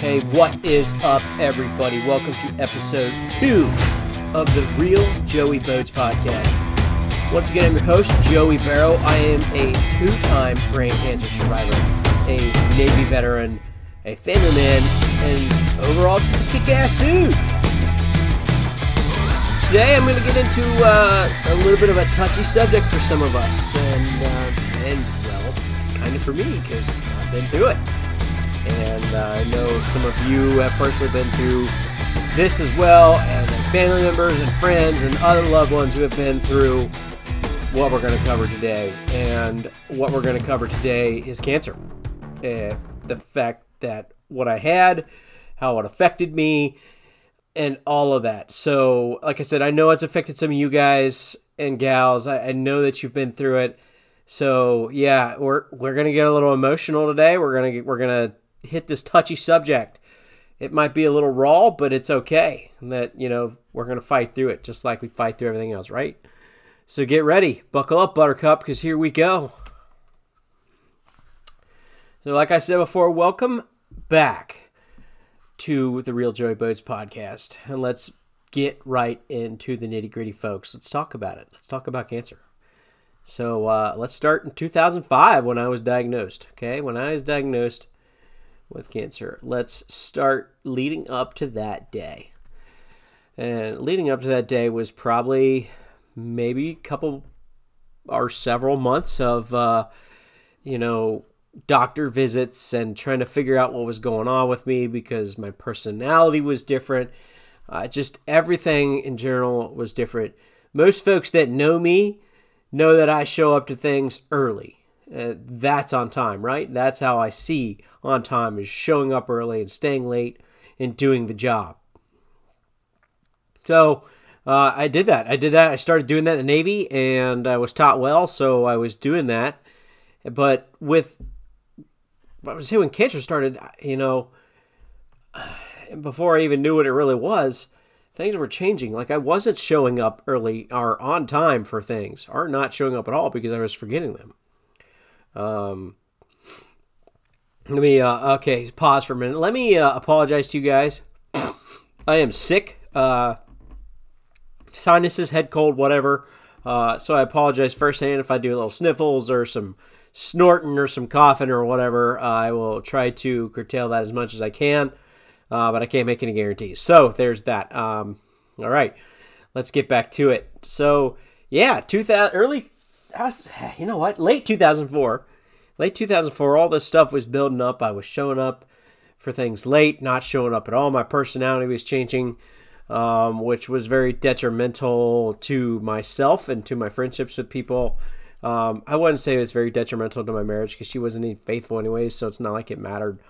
Hey, what is up, everybody? Welcome to episode two of the Real Joey Boats podcast. Once again, I'm your host, Joey Barrow. I am a two time brain cancer survivor, a Navy veteran, a family man, and overall just a kick ass dude. Today, I'm going to get into uh, a little bit of a touchy subject for some of us, and, uh, and well, kind of for me, because I've been through it. And uh, I know some of you have personally been through this as well, and family members and friends and other loved ones who have been through what we're going to cover today. And what we're going to cover today is cancer. Uh, the fact that what I had, how it affected me, and all of that. So, like I said, I know it's affected some of you guys and gals. I, I know that you've been through it. So yeah, we're we're gonna get a little emotional today. We're gonna get, we're gonna hit this touchy subject. It might be a little raw, but it's okay. That you know we're gonna fight through it, just like we fight through everything else, right? So get ready, buckle up, Buttercup, because here we go. So, like I said before, welcome back to the Real Joey Boats podcast, and let's get right into the nitty gritty, folks. Let's talk about it. Let's talk about cancer. So uh, let's start in 2005 when I was diagnosed. Okay, when I was diagnosed with cancer. Let's start leading up to that day. And leading up to that day was probably maybe a couple or several months of, uh, you know, doctor visits and trying to figure out what was going on with me because my personality was different. Uh, just everything in general was different. Most folks that know me know that I show up to things early. Uh, that's on time, right? That's how I see on time is showing up early and staying late and doing the job. So uh, I did that. I did that. I started doing that in the Navy and I was taught well, so I was doing that. But with, I was saying when cancer started, you know, before I even knew what it really was, things were changing. Like I wasn't showing up early or on time for things, or not showing up at all because I was forgetting them. Um, let me uh, okay pause for a minute. Let me uh, apologize to you guys. I am sick. Uh, sinuses, head cold, whatever. Uh, so I apologize firsthand if I do a little sniffles or some snorting or some coughing or whatever. Uh, I will try to curtail that as much as I can, uh, but I can't make any guarantees. So there's that. Um, all right, let's get back to it. So yeah, 2000 early, you know what, late 2004, late 2004. All this stuff was building up. I was showing up for things late, not showing up at all. My personality was changing um, which was very detrimental to myself and to my friendships with people. Um, I wouldn't say it was very detrimental to my marriage because she wasn't faithful anyways, so it's not like it mattered.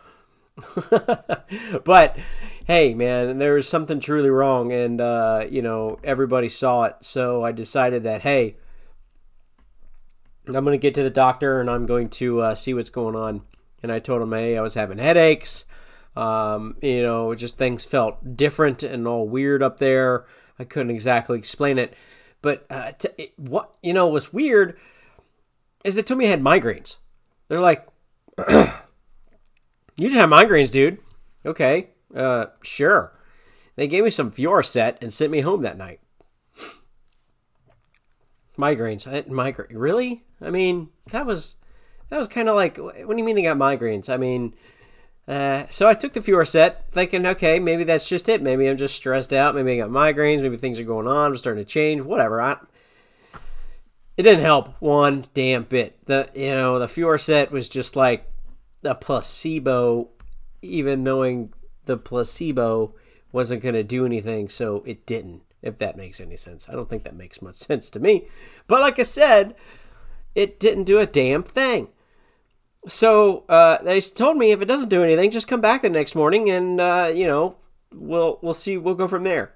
but hey, man, there was something truly wrong, and uh, you know everybody saw it. So I decided that hey, I'm going to get to the doctor and I'm going to uh, see what's going on. And I told him, hey, I was having headaches. Um, you know, just things felt different and all weird up there. I couldn't exactly explain it, but uh, t- it, what you know was weird is they told me I had migraines. They're like, "You just have migraines, dude." Okay, uh, sure. They gave me some Fioricet and sent me home that night. Migraines. I migraine. Really? I mean, that was that was kind of like. What do you mean you got migraines? I mean uh, so I took the Fioricet, thinking, okay, maybe that's just it. Maybe I'm just stressed out. Maybe I got migraines. Maybe things are going on. I'm starting to change. Whatever. I, it didn't help one damn bit. The you know the Fioricet was just like a placebo, even knowing the placebo wasn't going to do anything, so it didn't. If that makes any sense, I don't think that makes much sense to me. But like I said, it didn't do a damn thing. So uh, they told me if it doesn't do anything, just come back the next morning, and uh, you know we'll we'll see. We'll go from there.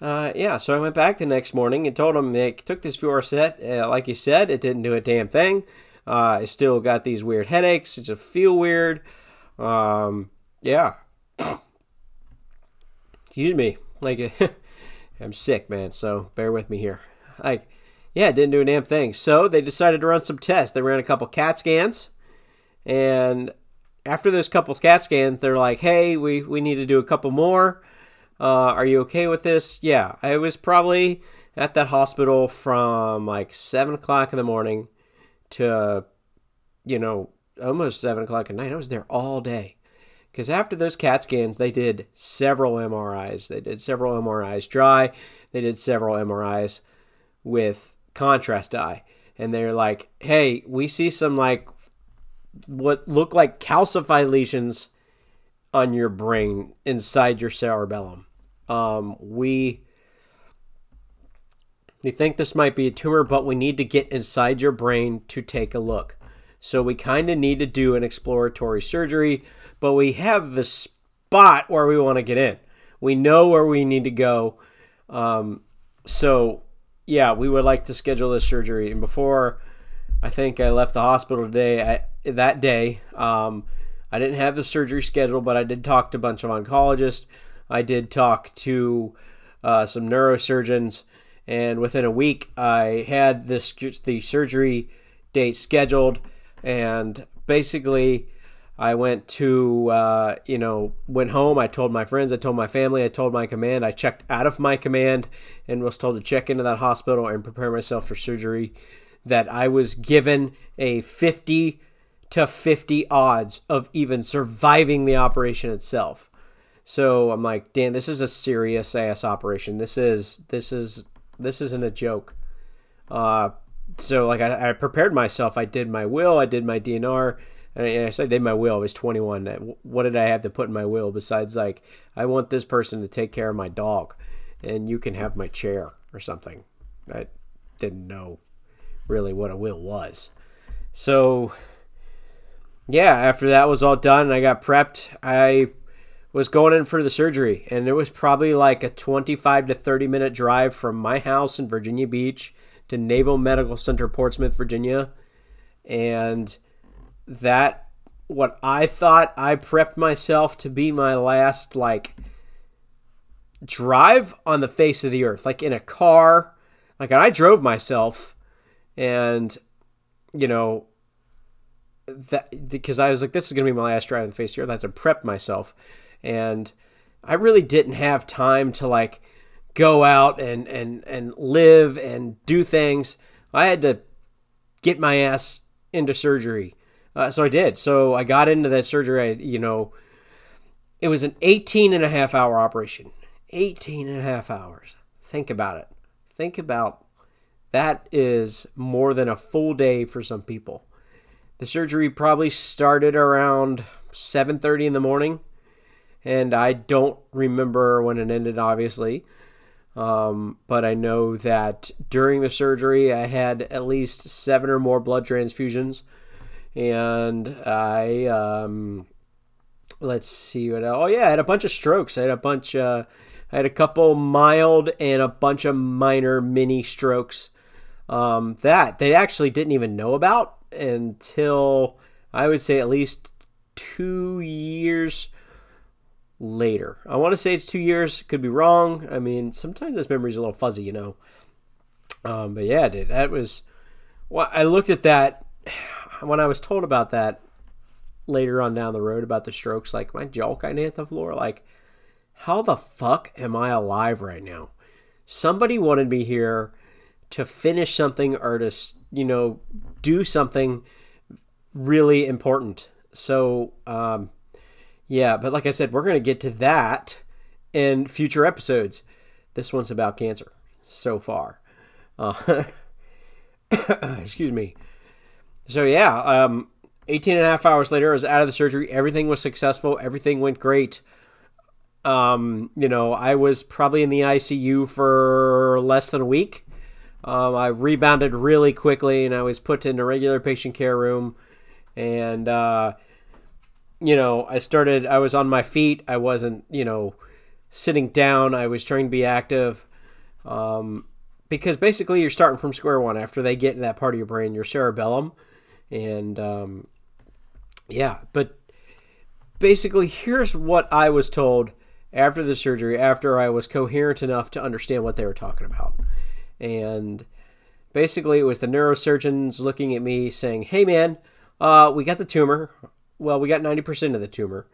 Uh, yeah, so I went back the next morning and told them they took this Fioricet. Uh, like you said, it didn't do a damn thing. Uh, I still got these weird headaches. It just feel weird. Um, yeah. Excuse me. Like I'm sick, man. So bear with me here. Like, yeah, didn't do a damn thing. So they decided to run some tests. They ran a couple CAT scans and after those couple CAT scans, they're like, "Hey, we we need to do a couple more. Uh, are you okay with this?" Yeah, I was probably at that hospital from like seven o'clock in the morning to, you know, almost seven o'clock at night. I was there all day. Because after those CAT scans, they did several MRIs. They did several MRIs dry. They did several MRIs with contrast dye. And they're like, hey, we see some like what look like calcified lesions on your brain inside your cerebellum. Um, we we think this might be a tumor, but we need to get inside your brain to take a look. So we kind of need to do an exploratory surgery, but we have the spot where we want to get in. We know where we need to go. Um, so yeah, we would like to schedule this surgery. And before I think I left the hospital today, I, that day, um, I didn't have the surgery scheduled, but I did talk to a bunch of oncologists. I did talk to uh, some neurosurgeons and within a week I had this the surgery date scheduled, and basically I went to uh, you know went home. I told my friends, I told my family, I told my command. I checked out of my command and was told to check into that hospital and prepare myself for surgery. That I was given a fifty to 50 odds of even surviving the operation itself. So I'm like, Dan, this is a serious ass operation. This is this is this isn't a joke. Uh, so like I, I, prepared myself. I did my will. I did my DNR. And I, I did my will. I was 21. What did I have to put in my will besides like I want this person to take care of my dog, and you can have my chair or something. I didn't know really what a will was. So yeah, after that was all done, and I got prepped. I was going in for the surgery, and it was probably like a 25 to 30 minute drive from my house in Virginia Beach to Naval Medical Center, Portsmouth, Virginia. And that, what I thought I prepped myself to be my last, like, drive on the face of the earth, like in a car. Like, I drove myself, and, you know, that because I was like, this is going to be my last drive on the face of the earth. I have to prep myself and I really didn't have time to like go out and and and live and do things. I had to get my ass into surgery. Uh, so I did. So I got into that surgery. I, you know, it was an 18 and a half hour operation. 18 and a half hours. Think about it. Think about that is more than a full day for some people. The surgery probably started around 7:30 in the morning and I don't remember when it ended, obviously. Um, but I know that during the surgery, I had at least seven or more blood transfusions, and I um, let's see what. Oh yeah, I had a bunch of strokes. I had a bunch. Uh, I had a couple mild and a bunch of minor mini strokes. Um, that they actually didn't even know about until I would say at least two years later. I want to say it's two years. Could be wrong. I mean, sometimes this memory's a little fuzzy, you know. Um, but yeah, dude, that was. Well, I looked at that when I was told about that later on down the road about the strokes. Like my jaw kind of hit the floor. Like, how the fuck am I alive right now? Somebody wanted me here to finish something or to you know do something really important. So um, yeah, but like I said, we're going to get to that in future episodes. This one's about cancer so far. Uh, excuse me. So, yeah, um, 18 and a half hours later, I was out of the surgery. Everything was successful. Everything went great. Um, you know, I was probably in the ICU for less than a week. Um, I rebounded really quickly and I was put in a regular patient care room. And, uh, you know, I started, I was on my feet. I wasn't, you know, sitting down. I was trying to be active. Um, because basically you're starting from square one after they get in that part of your brain, your cerebellum. And, um, yeah, but basically here's what I was told after the surgery, after I was coherent enough to understand what they were talking about. And basically it was the neurosurgeons looking at me saying, Hey man, uh, we got the tumor well, we got 90% of the tumor.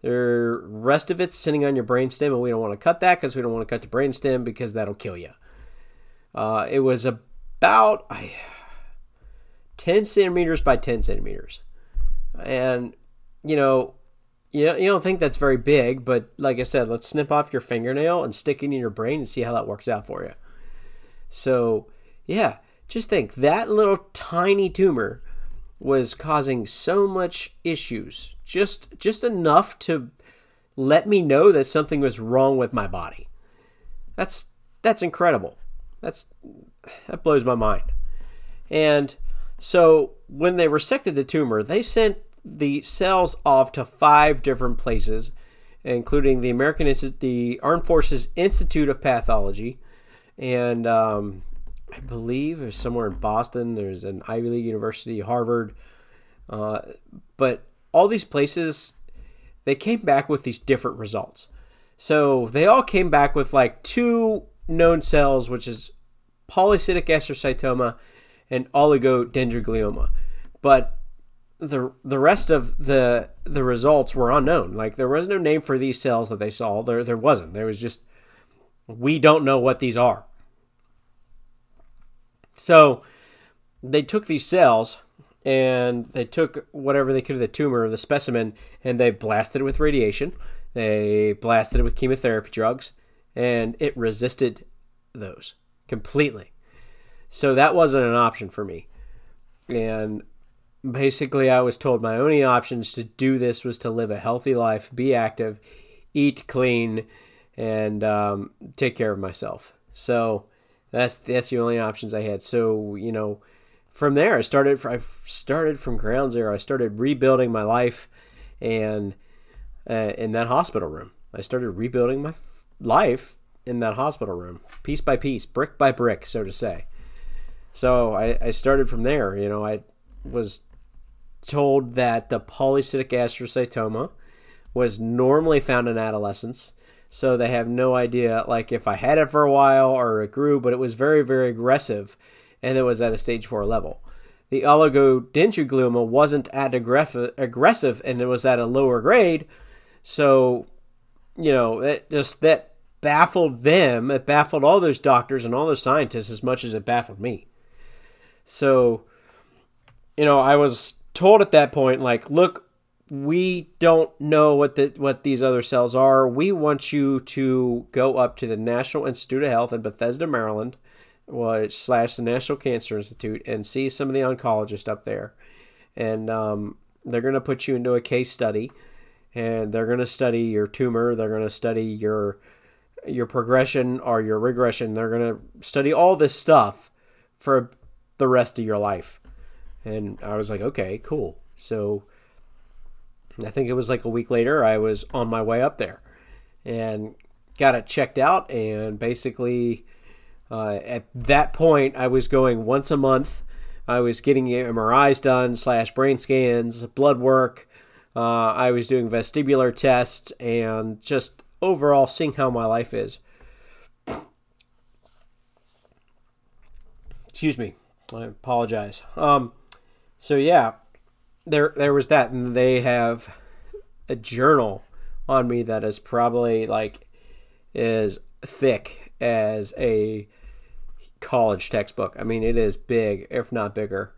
The rest of it's sitting on your brainstem, and we don't want to cut that because we don't want to cut the brainstem because that'll kill you. Uh, it was about 10 centimeters by 10 centimeters. And, you know, you, you don't think that's very big, but like I said, let's snip off your fingernail and stick it in your brain and see how that works out for you. So, yeah, just think that little tiny tumor was causing so much issues, just just enough to let me know that something was wrong with my body. That's that's incredible. That's that blows my mind. And so when they resected the tumor, they sent the cells off to five different places, including the American the Armed Forces Institute of Pathology, and um, I believe there's somewhere in Boston. There's an Ivy League university, Harvard, uh, but all these places they came back with these different results. So they all came back with like two known cells, which is pilocytic astrocytoma and oligodendroglioma. But the the rest of the the results were unknown. Like there was no name for these cells that they saw. There there wasn't. There was just we don't know what these are. So they took these cells and they took whatever they could of the tumor the specimen and they blasted it with radiation. They blasted it with chemotherapy drugs and it resisted those completely. So that wasn't an option for me. And basically, I was told my only options to do this was to live a healthy life, be active, eat clean, and um, take care of myself. So that's that's the only options I had. So you know, from there, I started. I started from ground zero. I started rebuilding my life, and uh, in that hospital room, I started rebuilding my f- life in that hospital room, piece by piece, brick by brick, so to say. So I, I started from there. You know, I was told that the pilocytic astrocytoma was normally found in adolescence. So they have no idea, like if I had it for a while or it grew, but it was very, very aggressive, and it was at a stage four level. The oligodendroglioma wasn't at aggressive, and it was at a lower grade. So, you know, it just that baffled them. It baffled all those doctors and all those scientists as much as it baffled me. So, you know, I was told at that point, like, look, we don't know what the what these other cells are. We want you to go up to the National Institute of Health in Bethesda, Maryland, slash the National Cancer Institute, and see some of the oncologists up there, and um, they're going to put you into a case study, and they're going to study your tumor. They're going to study your your progression or your regression. They're going to study all this stuff for the rest of your life. And I was like, okay, cool. So I think it was like a week later, I was on my way up there and got it checked out. And basically, uh, at that point, I was going once a month. I was getting MRIs done, slash brain scans, blood work. Uh, I was doing vestibular tests and just overall seeing how my life is. Excuse me. I apologize. Um, so yeah, there there was that, and they have a journal on me that is probably like as thick as a college textbook. I mean, it is big, if not bigger.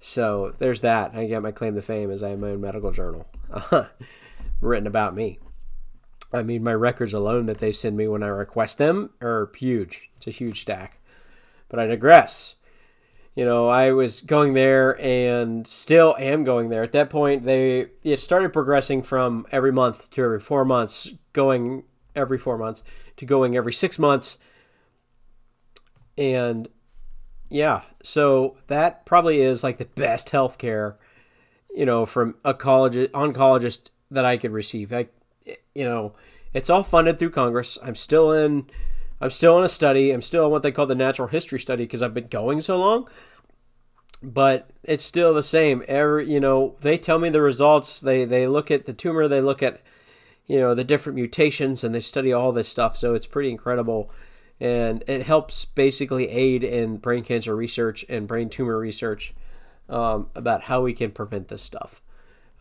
So there's that. I get my claim to fame as I have my own medical journal written about me. I mean, my records alone that they send me when I request them are huge. It's a huge stack. But I digress you know, I was going there and still am going there. At that point, they it started progressing from every month to every four months, going every four months to going every six months. And yeah, so that probably is like the best healthcare, you know, from a college oncologist that I could receive. I, you know, it's all funded through Congress. I'm still in I'm still in a study. I'm still in what they call the natural history study because I've been going so long. But it's still the same. Every you know, they tell me the results. They they look at the tumor. They look at you know the different mutations, and they study all this stuff. So it's pretty incredible, and it helps basically aid in brain cancer research and brain tumor research um, about how we can prevent this stuff.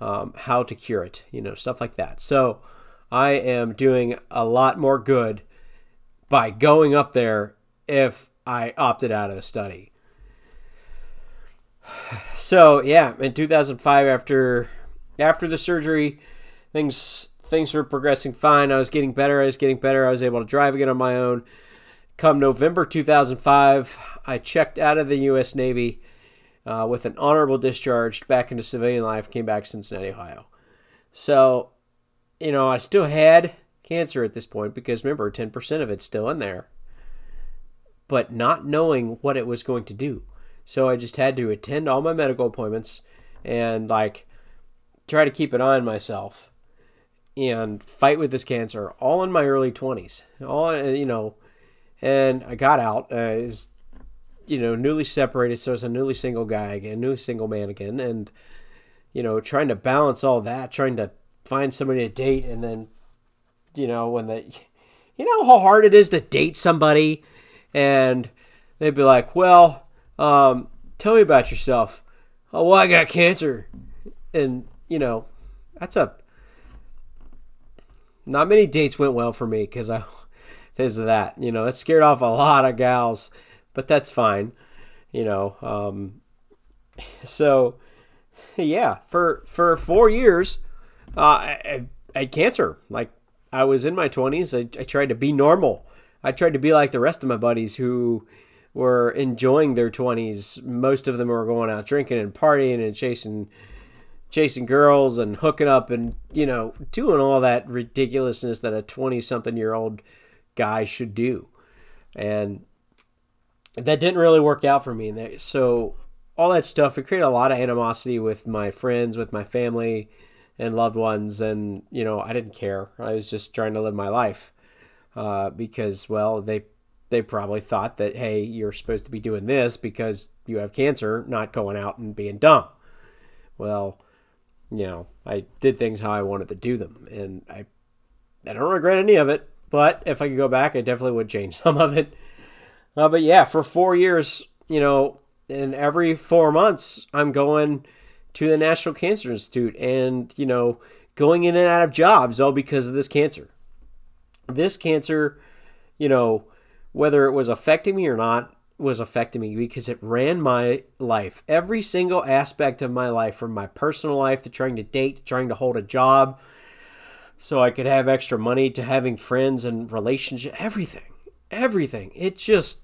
um, how to cure it, you know, stuff like that. So I am doing a lot more good by going up there if I opted out of the study. So yeah, in 2005, after after the surgery, things things were progressing fine. I was getting better. I was getting better. I was able to drive again on my own. Come November 2005, I checked out of the U.S. Navy uh, with an honorable discharge back into civilian life. Came back to Cincinnati, Ohio. So, you know, I still had cancer at this point because remember, 10% of it's still in there. But not knowing what it was going to do. So I just had to attend all my medical appointments and like try to keep an eye on myself and fight with this cancer all in my early 20s. All you know, and I got out uh, is you know newly separated, so it's a newly single guy again, newly single man again, and you know trying to balance all that, trying to find somebody to date, and then you know when they, you know how hard it is to date somebody, and they'd be like, well, um, tell me about yourself. Oh, well, I got cancer, and you know that's a not many dates went well for me because I because of that. You know, it scared off a lot of gals, but that's fine. You know, um, so yeah, for for four years, uh, I, I, had cancer. Like I was in my twenties. I, I tried to be normal. I tried to be like the rest of my buddies who were enjoying their 20s. Most of them were going out drinking and partying and chasing chasing girls and hooking up and you know doing all that ridiculousness that a 20 something year old guy should do and that didn't really work out for me and so all that stuff it created a lot of animosity with my friends with my family and loved ones and you know i didn't care i was just trying to live my life uh, because well they they probably thought that hey you're supposed to be doing this because you have cancer not going out and being dumb well you know, I did things how I wanted to do them, and I I don't regret any of it. But if I could go back, I definitely would change some of it. Uh, but yeah, for four years, you know, and every four months, I'm going to the National Cancer Institute, and you know, going in and out of jobs all because of this cancer. This cancer, you know, whether it was affecting me or not, was affecting me because it ran my life. Every single aspect of my life, from my personal life to trying to date, to trying to hold a job so I could have extra money, to having friends and relationship, everything. Everything. It just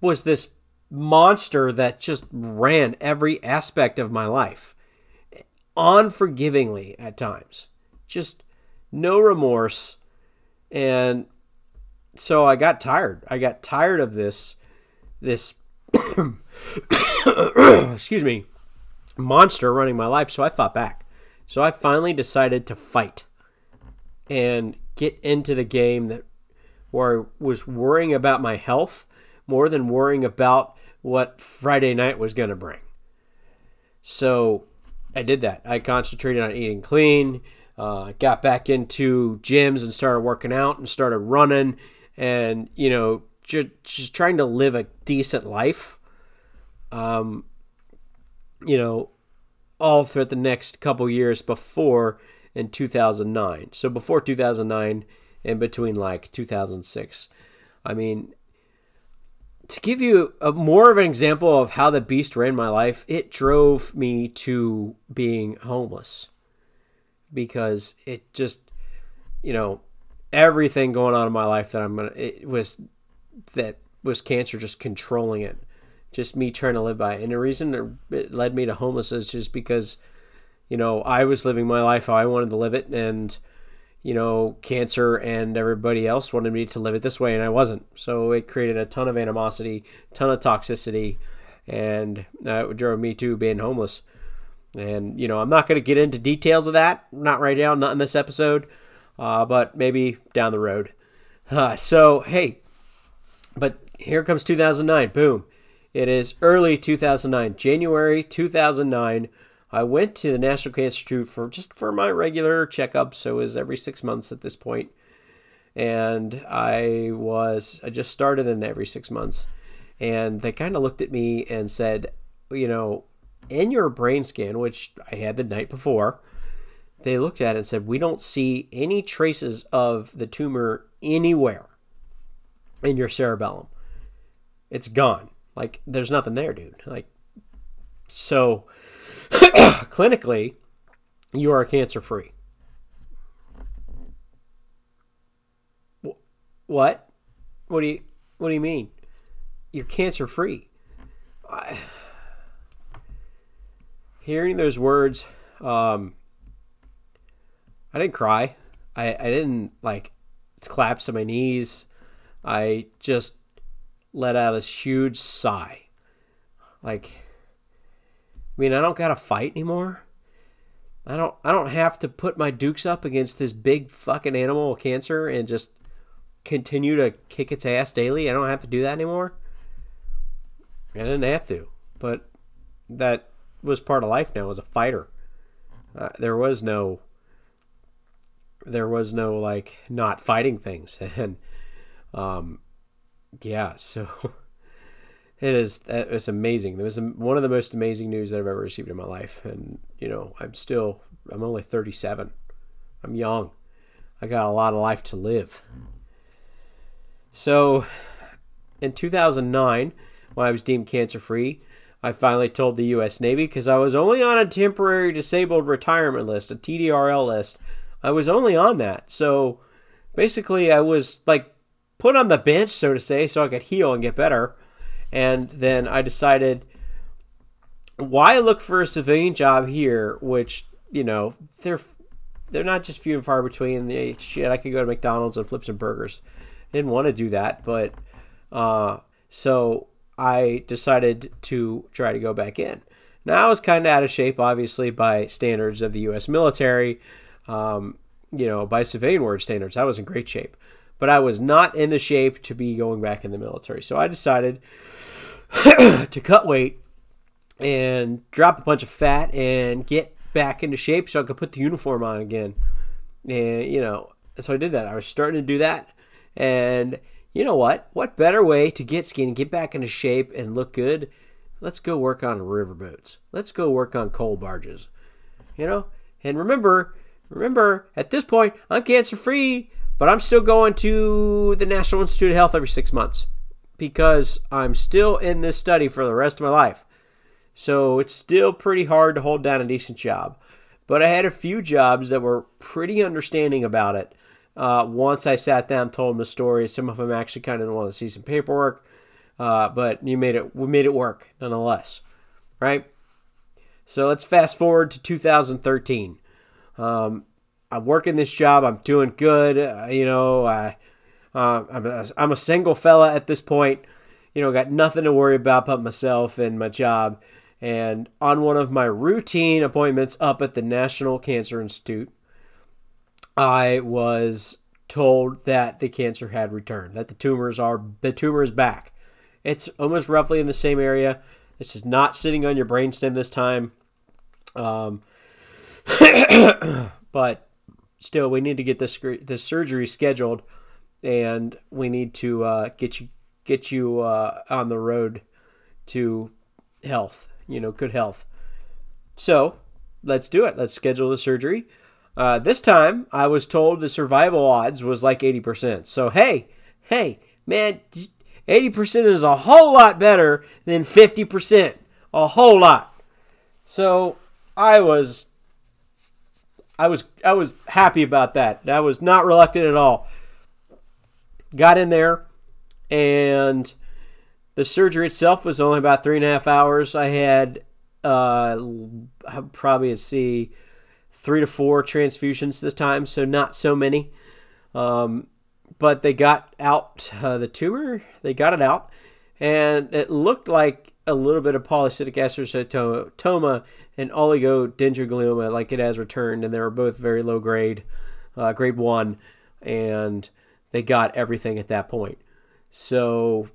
was this monster that just ran every aspect of my life. Unforgivingly at times. Just no remorse. And so I got tired. I got tired of this this excuse me monster running my life so i fought back so i finally decided to fight and get into the game that where i was worrying about my health more than worrying about what friday night was going to bring so i did that i concentrated on eating clean uh, got back into gyms and started working out and started running and you know just, just trying to live a decent life. Um, you know, all throughout the next couple years before in 2009. So before 2009 and between like 2006. I mean, to give you a more of an example of how the beast ran my life, it drove me to being homeless. Because it just, you know, everything going on in my life that I'm gonna, it was that was cancer just controlling it, just me trying to live by it. And the reason it led me to homelessness is just because, you know, I was living my life how I wanted to live it, and you know, cancer and everybody else wanted me to live it this way, and I wasn't. So it created a ton of animosity, ton of toxicity, and that drove me to being homeless. And you know, I'm not going to get into details of that, not right now, not in this episode, uh, but maybe down the road. Uh, so hey, but here comes 2009. Boom. It is early 2009, January 2009. I went to the National Cancer Institute for just for my regular checkup. So it was every six months at this point. And I was, I just started in every six months. And they kind of looked at me and said, you know, in your brain scan, which I had the night before, they looked at it and said, We don't see any traces of the tumor anywhere in your cerebellum. It's gone. Like, there's nothing there, dude. Like, so clinically, you are cancer free. What? What do you What do you mean? You're cancer free. I... Hearing those words, um, I didn't cry. I I didn't like collapse to my knees. I just let out a huge sigh. Like, I mean, I don't gotta fight anymore. I don't. I don't have to put my dukes up against this big fucking animal with cancer and just continue to kick its ass daily. I don't have to do that anymore. I didn't have to, but that was part of life now as a fighter. Uh, there was no there was no like not fighting things and um yeah so it is it's amazing. It was one of the most amazing news i've ever received in my life. And you know i'm still i'm only 37 i'm young. I got a lot of life to live. So in 2009 when i was deemed cancer free i finally told the us navy because i was only on a temporary disabled retirement list a tdrl list. I was only on that. So basically, I was like put on the bench, so to say, so I could heal and get better. And then I decided, why look for a civilian job here, which you know they're they're not just few and far between. The shit, I could go to McDonald's and flip some burgers. I didn't want to do that, but uh, so I decided to try to go back in. Now I was kind of out of shape, obviously, by standards of the U.S. military um, you know, by civilian word standards, I was in great shape. But I was not in the shape to be going back in the military. So I decided to cut weight and drop a bunch of fat and get back into shape so I could put the uniform on again. And, you know, so I did that. I was starting to do that. And you know what? What better way to get skinny, get back into shape, and look good? Let's go work on riverboats. Let's go work on coal barges. You know? And remember, Remember, at this point, I'm cancer free, but I'm still going to the National Institute of Health every six months because I'm still in this study for the rest of my life. So it's still pretty hard to hold down a decent job. But I had a few jobs that were pretty understanding about it. Uh, once I sat down, told them the story. Some of them actually kind of want to see some paperwork, uh, but you made it. We made it work nonetheless, right? So let's fast forward to 2013. Um, I'm working this job. I'm doing good. Uh, you know, I, uh, I'm, a, I'm a single fella at this point. You know, got nothing to worry about but myself and my job. And on one of my routine appointments up at the National Cancer Institute, I was told that the cancer had returned, that the tumors are the tumor is back. It's almost roughly in the same area. This is not sitting on your brainstem this time. Um, but still, we need to get this this surgery scheduled, and we need to uh, get you get you uh, on the road to health. You know, good health. So let's do it. Let's schedule the surgery. Uh, this time, I was told the survival odds was like eighty percent. So hey, hey, man, eighty percent is a whole lot better than fifty percent. A whole lot. So I was I was I was happy about that. I was not reluctant at all. Got in there, and the surgery itself was only about three and a half hours. I had uh, probably see three to four transfusions this time, so not so many. Um, but they got out uh, the tumor. They got it out, and it looked like a little bit of pilocytic astrocytoma and oligodendroglioma, like it has returned, and they were both very low grade, uh, grade one, and they got everything at that point. So,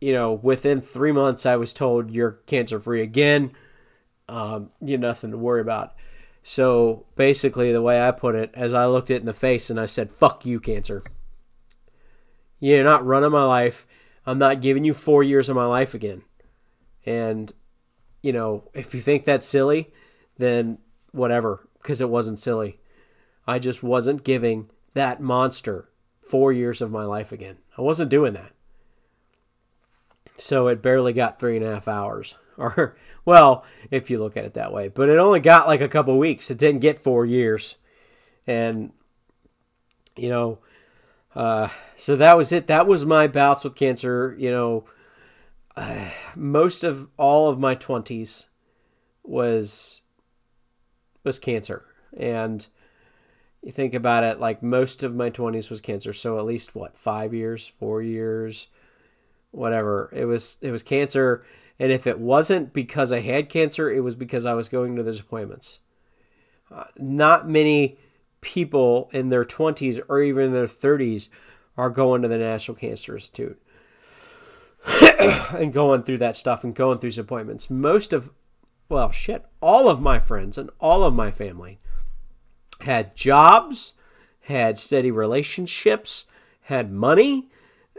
you know, within three months, I was told you're cancer free again. Um, you nothing to worry about. So basically, the way I put it, as I looked it in the face and I said, "Fuck you, cancer. You're not running my life. I'm not giving you four years of my life again." And, you know, if you think that's silly, then whatever. because it wasn't silly. I just wasn't giving that monster four years of my life again. I wasn't doing that. So it barely got three and a half hours. Or, well, if you look at it that way. But it only got like a couple weeks. It didn't get four years. And, you know, uh, so that was it. That was my bouts with cancer. You know, most of all of my 20s was was cancer. And you think about it, like most of my 20s was cancer. So at least what, 5 years, 4 years, whatever. It was it was cancer and if it wasn't because I had cancer, it was because I was going to those appointments. Uh, not many people in their 20s or even their 30s are going to the National Cancer Institute and going through that stuff and going through these appointments. Most of, well, shit, all of my friends and all of my family had jobs, had steady relationships, had money.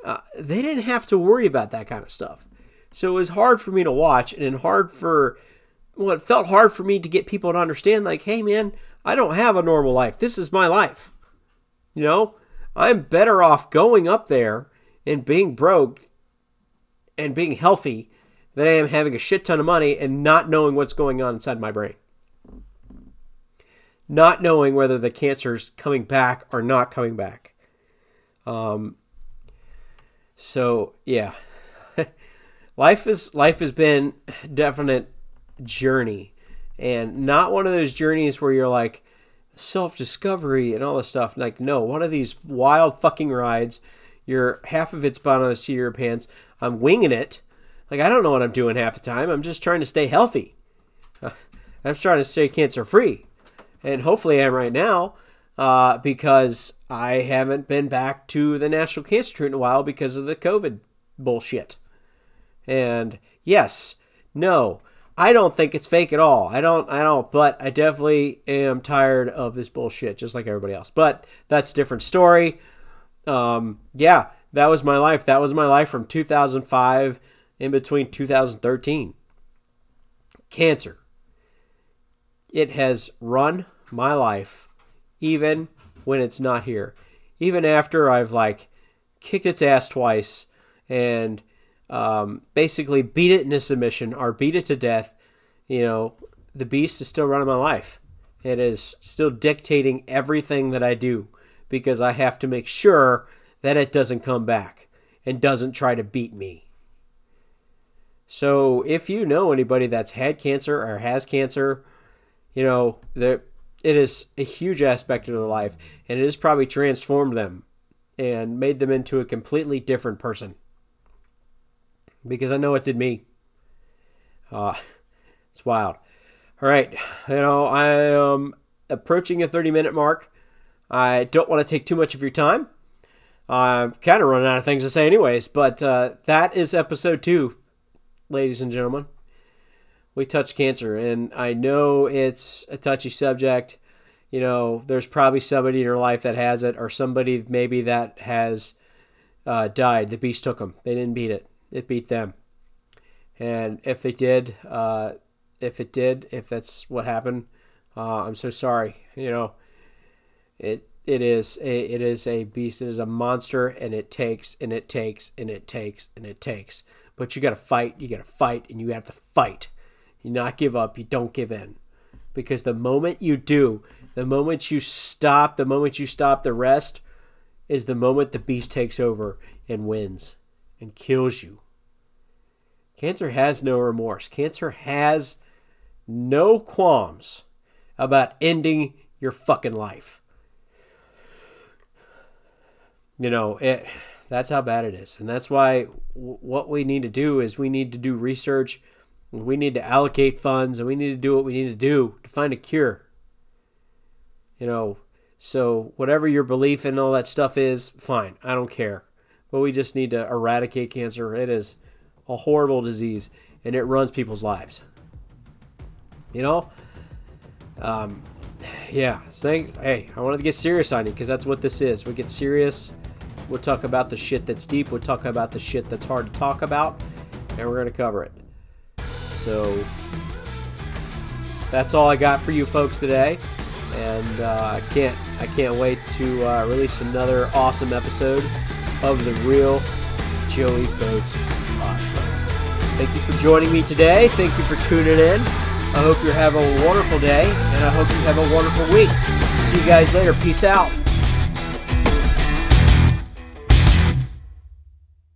Uh, they didn't have to worry about that kind of stuff. So it was hard for me to watch and hard for, well, it felt hard for me to get people to understand, like, hey, man, I don't have a normal life. This is my life. You know, I'm better off going up there and being broke and being healthy than I am having a shit ton of money and not knowing what's going on inside my brain. Not knowing whether the cancer's coming back or not coming back. Um, so yeah, life is life has been definite journey and not one of those journeys where you're like self discovery and all this stuff. Like, no, one of these wild fucking rides. You're half of it's bottom of the seat of your pants. I'm winging it. Like, I don't know what I'm doing half the time. I'm just trying to stay healthy. I'm trying to stay cancer free. And hopefully I am right now uh, because I haven't been back to the National Cancer Institute in a while because of the COVID bullshit. And yes, no, I don't think it's fake at all. I don't, I don't, but I definitely am tired of this bullshit, just like everybody else. But that's a different story. Um, yeah, that was my life. That was my life from 2005 in between 2013. Cancer. It has run my life even when it's not here. Even after I've like kicked its ass twice and um, basically beat it into submission or beat it to death, you know, the beast is still running my life. It is still dictating everything that I do because I have to make sure that it doesn't come back and doesn't try to beat me. So if you know anybody that's had cancer or has cancer, you know, that it is a huge aspect of their life and it has probably transformed them and made them into a completely different person because I know it did me. Uh, it's wild. All right, you know I am approaching a 30 minute mark. I don't want to take too much of your time. I'm kind of running out of things to say, anyways. But uh, that is episode two, ladies and gentlemen. We touched cancer, and I know it's a touchy subject. You know, there's probably somebody in your life that has it, or somebody maybe that has uh, died. The beast took them. They didn't beat it it beat them. And if they did, uh, if it did, if that's what happened, uh, I'm so sorry. You know, it it is a it is a beast. It is a monster, and it takes and it takes and it takes and it takes. But you got to fight. You got to fight, and you have to fight. You not give up. You don't give in, because the moment you do, the moment you stop, the moment you stop the rest, is the moment the beast takes over and wins and kills you. Cancer has no remorse. Cancer has no qualms about ending your fucking life. You know, it that's how bad it is. And that's why w- what we need to do is we need to do research, we need to allocate funds, and we need to do what we need to do to find a cure. You know, so whatever your belief and all that stuff is, fine. I don't care. But we just need to eradicate cancer. It is a horrible disease and it runs people's lives. You know? Um, yeah. Saying, hey, I wanted to get serious on you because that's what this is. We get serious. We'll talk about the shit that's deep. We'll talk about the shit that's hard to talk about, and we're going to cover it. So, that's all I got for you folks today. and uh, I can't I can't wait to uh, release another awesome episode of the Real Joey Boats podcast. Thank you for joining me today. Thank you for tuning in. I hope you're having a wonderful day, and I hope you have a wonderful week. See you guys later. Peace out.